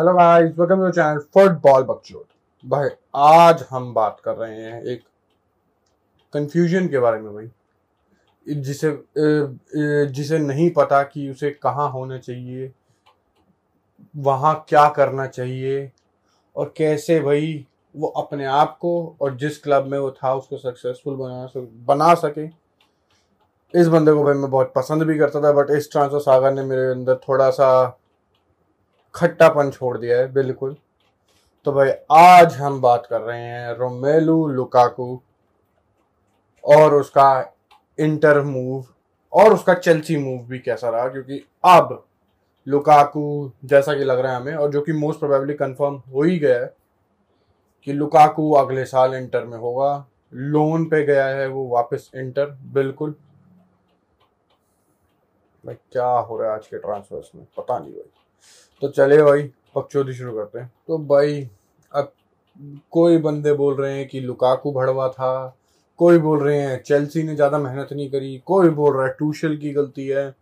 Hello guys welcome to channel football बकचोद भाई, आज हम बात कर रहे हैं एक कंफ्यूजन के बारे में भाई। जिसे जिसे नहीं पता कि उसे कहाँ होना चाहिए, वहाँ क्या करना चाहिए, और कैसे भाई वो अपने आप को और जिस क्लब में वो था उसको सक्सेसफुल बना सक, बना सके। इस बंदे को भाई मैं बहुत पसंद भी करता था बट इस ट्रांसफ़र सागर ने मेरे अंदर थोड़ा सा खट्टापन छोड़ दिया है, बिल्कुल। तो भाई, आज हम बात कर रहे हैं रोमेलू लुकाकू और उसका इंटर मूव और उसका चेल्सी मूव भी कैसा रहा, क्योंकि अब लुकाकू जैसा कि लग रहा है हमें और जो कि मोस्ट प्रोबेबली कंफर्म हो ही गया है कि लुकाकू अगले साल इंटर में होगा। लोन पे गया है वो वापस इंटर, बिल्कुल। भाई, क्या हो रहा है आज के ट्रांसफर्स में? पता नहीं भाई। तो चले भाई पक्षोदी शुरू करते हैं। तो भाई, अब कोई बंदे बोल रहे हैं कि लुकाकू भड़वा था, कोई बोल रहे हैं चेल्सी ने ज़्यादा मेहनत नहीं करी, कोई बोल रहा है टूशल की गलती है,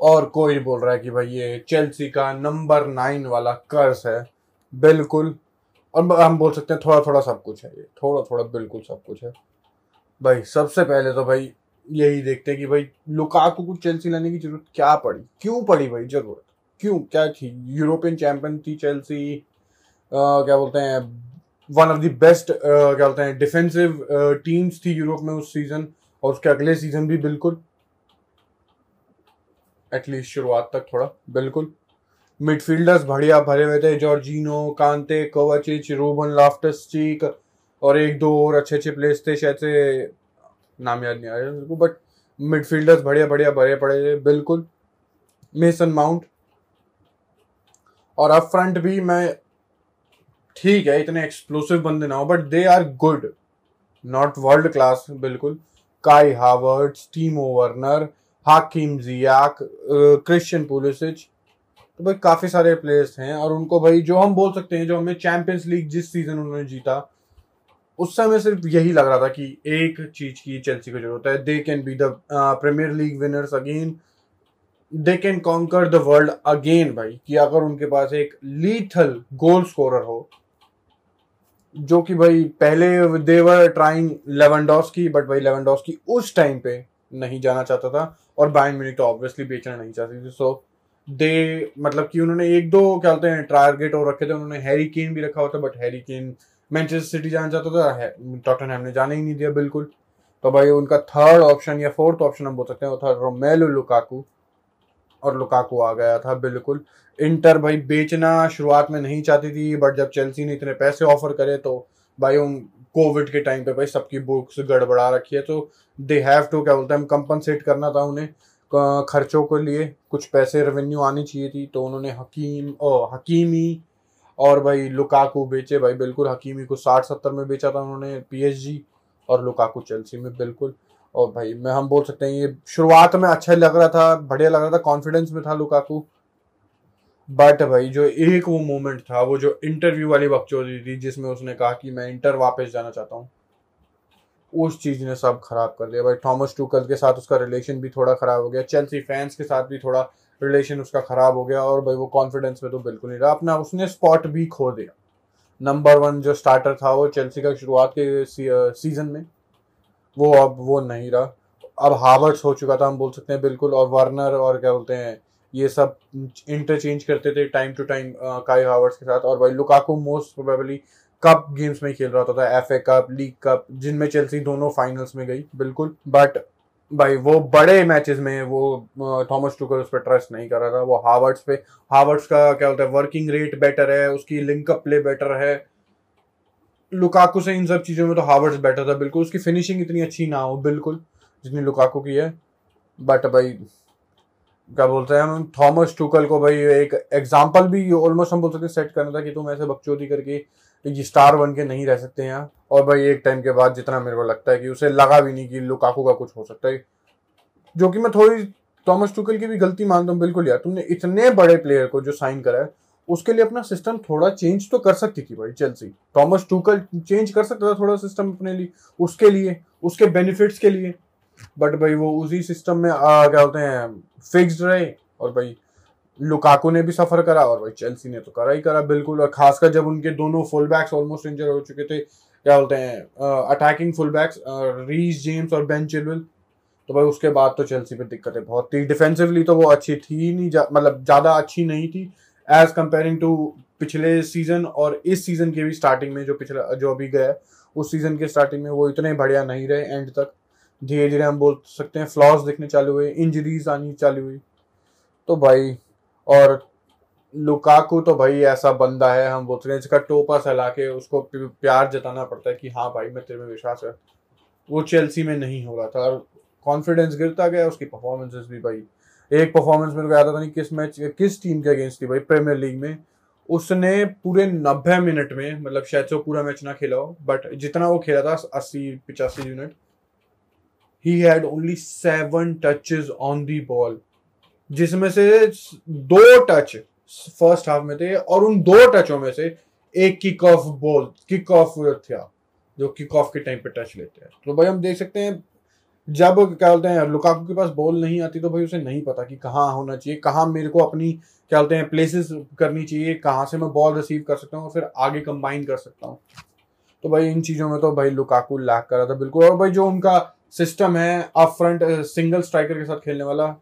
और कोई बोल रहा है कि भाई ये चेल्सी का नंबर नाइन वाला कर्ज है। बिल्कुल। और हम बोल सकते हैं थोड़ा थोड़ा सब कुछ है ये थोड़ा थोड़ा बिल्कुल सब कुछ है। भाई, सबसे पहले तो भाई यही देखते हैं कि भाई लुकाकू को चेल्सी लाने की ज़रूरत क्या पड़ी? क्यों पड़ी भाई? ज़रूरत। क्यों? क्या थी यूरोपियन चैंपियन थी चेल्सी क्या बोलते हैं वन ऑफ़ द बेस्ट क्या बोलते हैं डिफेंसिव टीम्स थी यूरोप में उस सीज़न और उसके अगले सीज़न भी बिल्कुल। एटलीस्ट शुरुआत तक थोड़ा, बिल्कुल। मिडफील्डर्स बढ़िया भरे हुए थे जॉर्जिनो कांते कोवाचिच रूबन लाफ्टस चीक और एक दो और अच्छे अच्छे प्लेयर्स थे, शायद से, नाम याद नहीं आ रहा बट मिडफील्डर्स बढ़िया बढ़िया भरे पड़े थे, बिल्कुल। मेसन माउंट और अप फ्रंट भी मैं ठीक है, इतने एक्सप्लोसिव बंदे ना हो but they are good not world class बिल्कुल। काई हावर्ड टीमो वर्नर हाकिम जियाक क्रिश्चियन पुलिसिच तो भाई काफ़ी सारे प्लेयर्स हैं और उनको भाई जो हम बोल सकते हैं, जो हमें चैंपियंस लीग जिस सीज़न उन्होंने जीता, उस समय सिर्फ़ यही लग रहा था कि एक चीज़ की चेल्सी को ज़रूरत है। They can be the Premier League winners again they can conquer the world again भाई, कि अगर उनके पास एक लीथल गोल स्कोरर हो, जो कि भाई पहले देवर ट्राइंग लेवनडॉस की बट भाई लेवनडॉस की उस टाइम पे नहीं जाना चाहता था, और बाइन म्यूनिक तो ऑब्वियसली बेचना नहीं चाहती थी। सो दे मतलब कि उन्होंने एक दो, क्या बोलते हैं टारगेट और रखे थे, उन्होंने हैरी केन भी रखा था but Harry Kane Manchester City जाना चाहता था टॉटनहैम ने जाने ही नहीं दिया बिल्कुल। तो भाई उनका थर्ड ऑप्शन या फोर्थ ऑप्शन हम बोल सकते हैं, वो था रोमेलो लुकाकू और लुकाकू आ गया था, बिल्कुल। इंटर भाई बेचना शुरुआत में नहीं चाहती थी बट जब चेल्सी ने इतने पैसे ऑफ़र करे तो भाई उन कोविड के टाइम पे भाई सबकी बुक्स गड़बड़ा रखी है तो दे हैव टू क्या बोलते हैं कंपनसेट करना था उन्हें खर्चों के लिए। कुछ पैसे रेवेन्यू आनी चाहिए थी तो उन्होंने हकीम, ओ, हकीमी और भाई लुकाकू बेचे। भाई बिल्कुल हकीमी को साठ सत्तर में बेचा था उन्होंने पीएसजी और लुकाकू चेल्सी में, बिल्कुल। और भाई, मैं, हम बोल सकते हैं ये शुरुआत में अच्छा लग रहा था, बढ़िया लग रहा था कॉन्फिडेंस में था लुकाकू। बट भाई, जो एक वो मोमेंट था, वो जो इंटरव्यू वाली बकचोदी थी, जिसमें उसने कहा कि मैं इंटर वापस जाना चाहता हूँ, उस चीज़ ने सब खराब कर दिया। भाई थॉमस टूकल के साथ उसका रिलेशन भी थोड़ा खराब हो गया चेल्सी फैंस के साथ भी थोड़ा रिलेशन उसका खराब हो गया, और भाई, वो कॉन्फिडेंस में तो बिल्कुल नहीं रहा। अपना उसने स्पॉट भी खो दिया। नंबर वन जो स्टार्टर था, वो चेल्सी का शुरुआत के सीज़न में। वो अब वो नहीं रहा। अब हावर्ड्स हो चुका था, हम बोल सकते हैं, बिल्कुल, और वार्नर और क्या बोलते हैं, ये सब इंटरचेंज करते थे टाइम टू टाइम काई हावर्ड्स के साथ। और भाई Lukaku most probably cup games में खेल रहा था F A cup league cup जिनमें चेल्सी दोनों फाइनल्स में गई, बिल्कुल। बट भाई, वो बड़े मैचेस में वो थॉमस टूकर उस पर ट्रस्ट नहीं कर रहा था। वो हावर्ड्स पे हावर्ड्स का क्या होता है वर्किंग रेट बेटर है, उसकी लिंकअप प्ले बेटर है। लुकाकू से इन सब चीज़ों में तो हावर्ड्स बेटर था, बिल्कुल। उसकी फिनिशिंग इतनी अच्छी ना हो, बिल्कुल, जितनी लुकाकू की है। बट भाई, क्या बोलते हैं हम थॉमस टूकल को भाई एक एग्ज़ाम्पल भी ऑलमोस्ट हम बोल सकते हैं सेट करना था कि तुम ऐसे बकचोदी करके ये स्टार बन के नहीं रह सकते हैं। और भाई एक टाइम के बाद जितना मेरे को लगता है कि उसे लगा भी नहीं कि लुकाकू का कुछ हो सकता है। जो कि मैं थोड़ी थॉमस टूकल की भी गलती मानता हूँ, बिल्कुल यार, तुमने इतने बड़े प्लेयर को जो साइन करा है उसके लिए अपना सिस्टम थोड़ा चेंज तो कर सकती थी भाई चेल्सी थॉमस टूकल चेंज कर सकता था थोड़ा सिस्टम अपने लिए उसके लिए उसके बेनिफिट्स के लिए। बट भाई वो उसी सिस्टम में आ, क्या होते हैं फिक्स्ड रहे और भाई लुकाकू ने भी सफ़र करा और भाई चेल्सी ने तो करा ही करा बिल्कुल। और खासकर जब उनके दोनों फुल बैक्स ऑलमोस्ट इंजर हो चुके थे क्या बोलते हैं attacking full backs Reece James और बेन चिलविल तो भाई उसके बाद तो चेल्सी पे दिक्कतें बहुत थी। डिफेंसिवली तो वो अच्छी थी नहीं जा, मतलब ज़्यादा अच्छी नहीं थी एज कंपेयरिंग टू पिछले सीज़न और इस सीज़न के भी स्टार्टिंग में जो पिछला, जो अभी गया उस सीज़न के स्टार्टिंग में वो इतने बढ़िया नहीं रहे एंड तक। धीरे धीरे हम बोल सकते हैं फ्लॉज दिखने चालू हुए इंजरीज आनी चालू हुई। तो भाई, और लुकाकू तो भाई ऐसा बंदा है, हम बोलते हैं, जिसका टोपा सहला के उसको प्यार जताना पड़ता है कि हाँ भाई, मैं तेरे में विश्वास है वो चेल्सी में नहीं हो रहा था। और कॉन्फिडेंस गिरता गया, उसकी परफॉर्मेंसेस भी भाई एक परफॉर्मेंस मेरे को याद आता नहीं किस मैच किस टीम के अगेंस्ट थी भाई प्रीमियर लीग में। उसने पूरे नब्बे मिनट में मतलब शायद से पूरा मैच ना खेला हो बट जितना वो खेला था, अस्सी, पिचासी minute he had only seven touches on the ball जिसमें से दो टच फ़र्स्ट हाफ़ में थे और उन दो टचों में से एक kick off ball kick off था, जो किक ऑफ़ के टाइम पे टच लेते हैं। तो भाई हम देख सकते हैं जब क्या बोलते हैं, लुकाकू के पास बॉल नहीं आती तो भाई उसे नहीं पता कि कहाँ होना चाहिए, कहाँ मेरे को अपनी, क्या बोलते हैं प्लेसेस करनी चाहिए, कहाँ से मैं बॉल रिसीव कर सकता हूँ और फिर आगे कंबाइन कर सकता हूँ। तो भाई इन चीज़ों में तो भाई लुकाकू लैक कर रहा था बिल्कुल। और भाई जो उनका सिस्टम है अप फ्रंट सिंगल स्ट्राइकर के साथ खेलने वाला,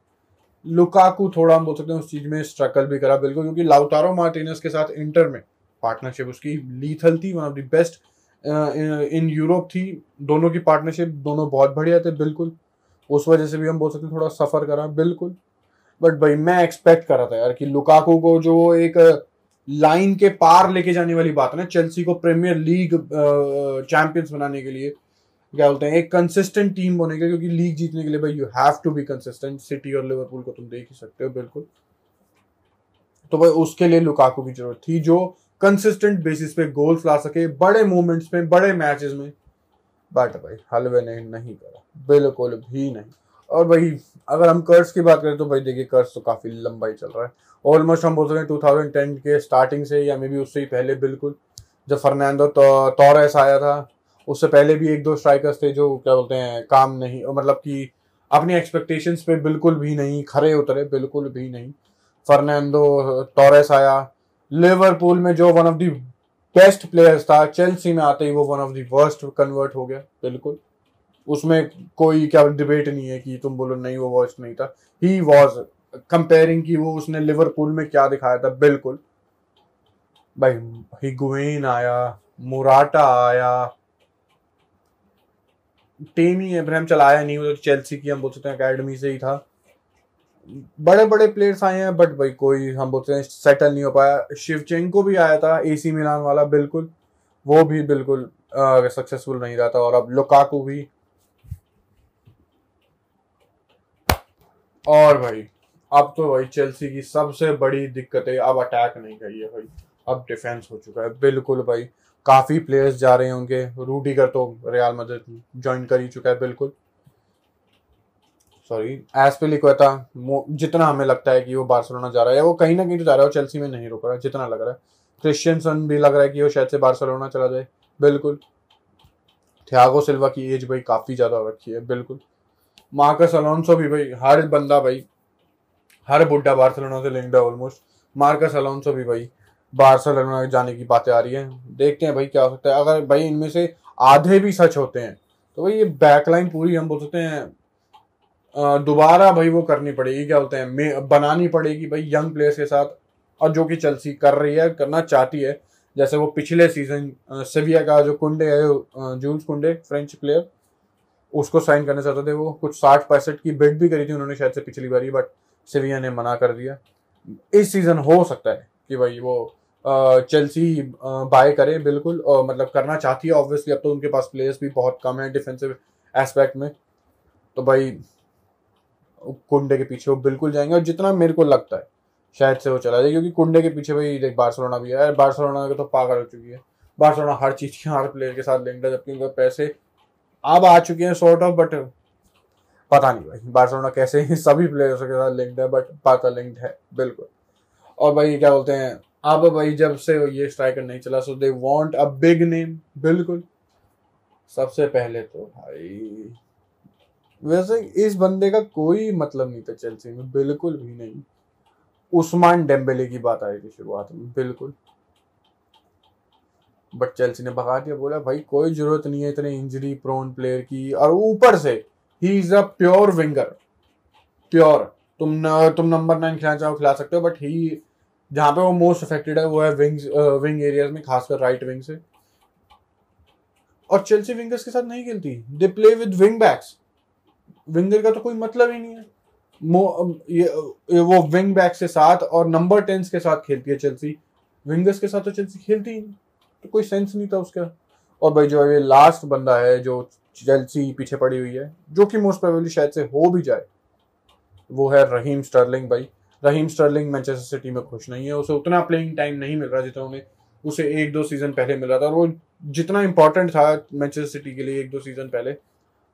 लुकाकू थोड़ा हम बोल सकते हैं उस चीज़ में स्ट्रगल भी करा बिल्कुल, क्योंकि लाउतारो मार्टिनस के साथ इंटर में पार्टनरशिप उसकी लीथल थी one of the best in Europe थी। दोनों की पार्टनरशिप दोनों बहुत बढ़िया थे, बिल्कुल। उस वजह से भी हम बोल सकते हैं थोड़ा सफ़र करा, बिल्कुल। बट भाई, मैं एक्सपेक्ट कर रहा था यार कि लुकाकू को जो एक लाइन के पार लेके जाने वाली बात है ना चेल्सी को प्रीमियर लीग चैंपियंस बनाने के लिए। क्या बोलते हैं, एक कंसिस्टेंट टीम होने के क्योंकि लीग जीतने के लिए भाई you have to be consistent City और लिवरपूल को तुम देख ही सकते हो, बिल्कुल। तो भाई, उसके लिए लुकाकू की ज़रूरत थी, जो कंसिस्टेंट बेसिस पे गोल्स ला सके, बड़े मोमेंट्स में, बड़े मैचेस में। बट भाई, हलवे ने नहीं करा। बिल्कुल भी नहीं। और भाई, अगर हम कर्ज की बात करें तो भाई देखिए कर्ज तो काफ़ी लंबा ही चल रहा है। ऑलमोस्ट हम बोल सकते हैं टू थाउज़ेंड टेन के स्टार्टिंग से या मे बी उससे ही पहले बिल्कुल। जब फर्नैंडो तोरेस आया था, उससे पहले भी एक दो स्ट्राइकर्स थे जो क्या बोलते हैं, काम नहीं मतलब कि अपनी एक्सपेक्टेशंस पे बिल्कुल भी नहीं, खरे उतरे, बिल्कुल भी नहीं। फर्नैंडो टॉरेस आया लिवरपूल में जो one of the best players था चेल्सी में आते ही वो one of the worst convert हो गया, बिल्कुल। उसमें कोई क्या डिबेट नहीं है कि तुम बोलो नहीं, वो वर्स्ट नहीं था। ही वॉज़ कंपेयरिंग की वो उसने लिवरपूल में क्या दिखाया था, बिल्कुल। भाई हिगुइन आया मुराटा आया। टेमी एब्राहम चलाया नहीं, वो तो चेल्सी की हम बोल सकते हैं अकेडमी से ही था। बड़े बड़े प्लेयर्स आए हैं बट भाई कोई हम बोलते हैं सेटल नहीं हो पाया। शिवचेंको भी आया था एसी मिलान वाला, बिल्कुल। वो भी बिल्कुल सक्सेसफुल नहीं रहा था, और अब लुकाकू भी। और भाई, अब तो भाई चेल्सी की सबसे बड़ी दिक्कत है अब अटैक नहीं गई है भाई। अब डिफेंस हो चुका है, बिल्कुल भाई। काफ़ी प्लेयर्स जा रहे होंगे रूडीगर तो रियाल मदद ज्वाइन कर ही चुका है, बिल्कुल। सॉरी एस पे लिखा था जितना हमें लगता है कि वो बार्सिलोना जा रहा है वो कहीं ना कहीं तो जा रहा है, वो चेल्सी में नहीं रुक रहा है जितना लग रहा है। क्रिश्चियनसन भी लग रहा है कि वो शायद से बार्सिलोना चला जाए। बिल्कुल। थियागो सिल्वा की एज भाई काफ़ी ज़्यादा रखी है, बिल्कुल। मार्कस अलोन्सो भी भाई, हर बंदा भाई, हर बुढ़ा बार्सिलोना से लिंक्ड है ऑलमोस्ट मार्कस अलोन्सो भी भाई, बार्सिलोना जाने की बातें आ रही हैं। देखते हैं भाई क्या हो सकता है। अगर भाई इनमें से आधे भी सच होते हैं तो भाई ये बैकलाइन पूरी हम बोल सकते हैं दोबारा भाई वो करनी पड़ेगी, क्या बोलते हैं बनानी पड़ेगी भाई यंग प्लेयर्स के साथ और जो कि चलसी कर रही है, करना चाहती है। जैसे वो पिछले सीज़न सेविया का जो कुंडे है जूल्स कुंडे फ्रेंच प्लेयर उसको साइन करना चाहते थे वो। कुछ साठ पैंसठ की बिड भी करी थी उन्होंने शायद से पिछली बारी बट सेविया ने मना कर दिया। इस सीज़न हो सकता है कि भाई वो चेल्सी बाय करे बिल्कुल और मतलब करना चाहती है ऑब्वियसली अब तो उनके पास प्लेयर्स भी बहुत कम है डिफेंसिव एस्पेक्ट में। तो भाई कुंडे के पीछे वो बिल्कुल जाएँगे और जितना मेरे को लगता है, शायद से वो चला जाए, क्योंकि कुंडे के पीछे भाई देख बार्सिलोना भी है, बार्सिलोना के तो पागल हो चुकी है। बार्सिलोना हर चीज़ के, हर प्लेयर के साथ लिंक्ड है जबकि उनके पैसे अब आ चुके हैं सॉर्ट ऑफ़ बट पता नहीं भाई, बार्सिलोना कैसे ही, सभी प्लेयर्स के साथ लिंक्ड है बट पाता लिंक्ड है, बिल्कुल। और भाई क्या बोलते हैं, अब भाई जब से ये स्ट्राइकर नहीं चला so they want a big name बिल्कुल। सबसे पहले तो भाई वैसे इस बंदे का कोई मतलब नहीं था चेल्सी में बिल्कुल भी नहीं। उस्मान डेम्बेले की बात आई थी शुरुआत में बिल्कुल। बट चेल्सी ने भगा दिया बोला भाई कोई ज़रूरत नहीं है इतने इंजरी प्रोन प्लेयर की। और ऊपर से ही is a pure winger pure तुम न, तुम नंबर नाइन खिलाना चाहो खिला सकते हो बट ही जहाँ पे वो मोस्ट अफेक्टेड है वो है विंग्स विंग एरियाज़ में खासकर राइट विंग से। और चेल्सी विंगर्स के साथ नहीं खेलती। They play with wing backs winger का तो कोई मतलब ही नहीं है। ये, ये वो विंग बैक के साथ और नंबर टेंस के साथ खेलती है चेल्सी विंगर्स के साथ तो चेल्सी खेलती ही तो कोई सेंस नहीं था उसका। और भाई जो ये लास्ट बंदा है जो चेल्सी पीछे पड़ी हुई है जो कि मोस्ट प्रोबेबली शायद से हो भी जाए वो है रहीम स्टर्लिंग भाई। रहीम स्टर्लिंग मैनचेस्टर सिटी में खुश नहीं है। उसे उतना प्लेइंग टाइम नहीं मिल रहा जितना उन्हें उसे एक दो सीज़न पहले मिल था। और वो जितना इंपॉर्टेंट था मैनचेस्टर सिटी के लिए एक दो सीज़न पहले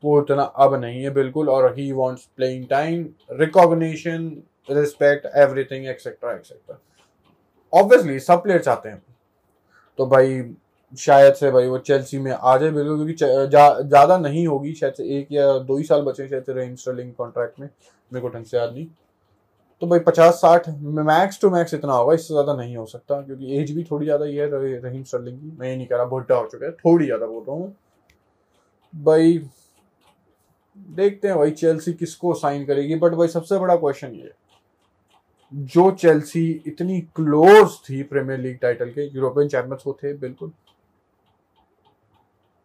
वो उतना अब नहीं है बिल्कुल और ही wants playing time recognition respect everything etcetera etcetera obviously सब प्लेयर चाहते हैं। तो भाई शायद से भाई वो चेल्सी में आ जाए बिल्कुल क्योंकि ज़्यादा जा, नहीं होगी शायद से एक या दो ही साल बचे शायद से रहीम स्टर्लिंग कॉन्ट्रैक्ट में। मेरे को ढंग से याद नहीं। तो भाई पचास साठ मैक्स टू मैक्स इतना होगा इससे ज़्यादा नहीं हो सकता क्योंकि एज भी थोड़ी ज़्यादा ही है रहीम स्टर्लिंग की। मैं ये नहीं कह रहा भुट्टा हो चुका है थोड़ी ज़्यादा बोल रहा हूँ। भाई देखते हैं भाई चेल्सी किसको साइन करेगी बट भाई सबसे बड़ा क्वेश्चन ये जो चेल्सी इतनी क्लोज थी प्रीमियर लीग टाइटल के यूरोपियन चैंपियंस को थे, बिल्कुल।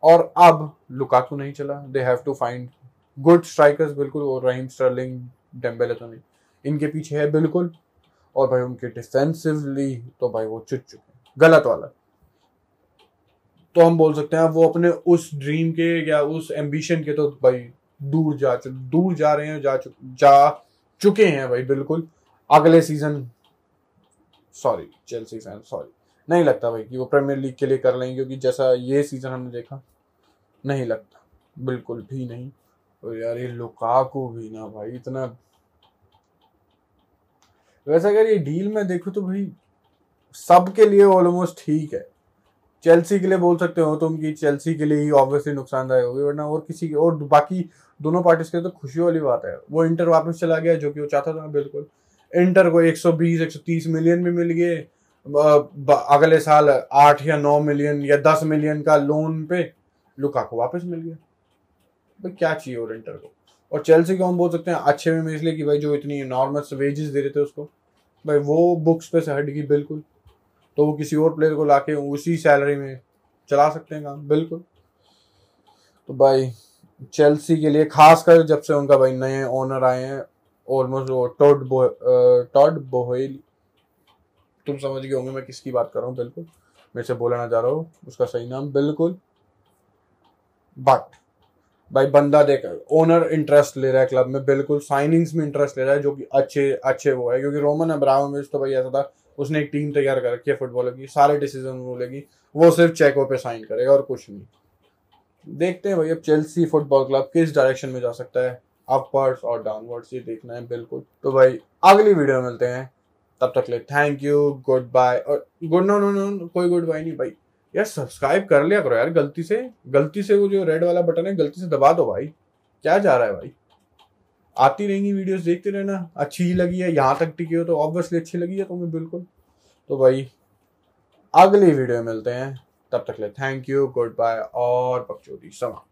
और अब लुकाकू नहीं चला they have to find good strikers बिल्कुल, और रहीम स्टर्लिंग डेम्बेले तो नहीं। इनके पीछे है, बिल्कुल, और भाई उनके डिफेंसिवली तो भाई वो चुट चुके गलत वाला। तो हम बोल सकते हैं वो अपने उस ड्रीम के या उस एम्बिशन के तो भाई दूर जा दूर जा रहे हैं, जा चुक जा चुके हैं भाई, बिल्कुल। अगले season sorry Chelsea fan sorry नहीं लगता भाई कि वो प्रीमियर लीग के लिए कर लेंगे, क्योंकि जैसा ये सीज़न हमने देखा, नहीं लगता। बिल्कुल भी नहीं। और यार, ये लुकाकू भी ना भाई, इतना वैसे अगर ये डील में देखो तो भाई, सबके लिए ऑलमोस्ट ठीक है। चेल्सी के लिए बोल सकते हो तुम कि चेल्सी के लिए ही ऑब्वियसली नुकसानदायक होगी, वरना और किसी और बाकी दोनों पार्टीज़ के लिए तो खुशी वाली बात है। वो इंटर वापस चला गया, जो कि वो चाहता था बिल्कुल। इंटर को 120 130 मिलियन भी मिल गए। अगले साल आठ या नौ मिलियन या दस मिलियन का लोन पे लुका को वापस मिल गया। भाई, क्या चाहिए और इंटर को? और चेल्सी को हम बोल सकते हैं, अच्छे में इसलिए कि भाई जो इतनी नॉर्मल वेजेस दे रहे थे उसको। भाई, वो बुक्स पे से हट गई, बिल्कुल। तो वो किसी और प्लेयर को लाके उसी सैलरी में चला सकते हैं काम। बिल्कुल। तो भाई चेल्सी के लिए, खासकर जब से उनका भाई नए ओनर आए हैं ऑलमोस्ट वो टॉड टॉड बोहेल तुम समझ गए होंगे मैं किसकी बात कर रहा हूँ, बिल्कुल। मेरे से बोलना चाह रहा हूँ, उसका सही नाम, बिल्कुल। बट भाई बंदा देख ओनर इंटरेस्ट ले रहा है क्लब में, बिल्कुल। साइनिंग्स में इंटरेस्ट ले रहा है, जो कि अच्छे अच्छे वो है, क्योंकि रोमन अब्रामोविच तो भाई ऐसा था उसने एक टीम तैयार कर रखी है फुटबॉलर की, सारे डिसीज़न वो लेगी वो सिर्फ़ चेको पे साइन करेगा और कुछ नहीं। देखते हैं भाई, अब चेल्सी फुटबॉल क्लब किस डायरेक्शन में जा सकता है? अपवर्ड्स और डाउनवर्ड्स ये देखना है बिल्कुल। तो भाई, अगली वीडियो में मिलते हैं। तब तक ले थैंक यू गुड बाय और गुड नो नो नो कोई गुड बाय नहीं भाई। यार सब्सक्राइब कर लिया करो यार, गलती से गलती से वो जो रेड वाला बटन है, गलती से दबा दो भाई। क्या जा रहा है भाई? आती रहेंगी वीडियोस, देखते रहना। अच्छी ही लगी है, यहाँ तक टिकी हो तो ऑब्वियसली अच्छी लगी है तुम्हें, बिल्कुल। तो भाई, अगली वीडियो मिलते हैं। तब तक ले थैंक यू गुड बाय और पक्षोदी समा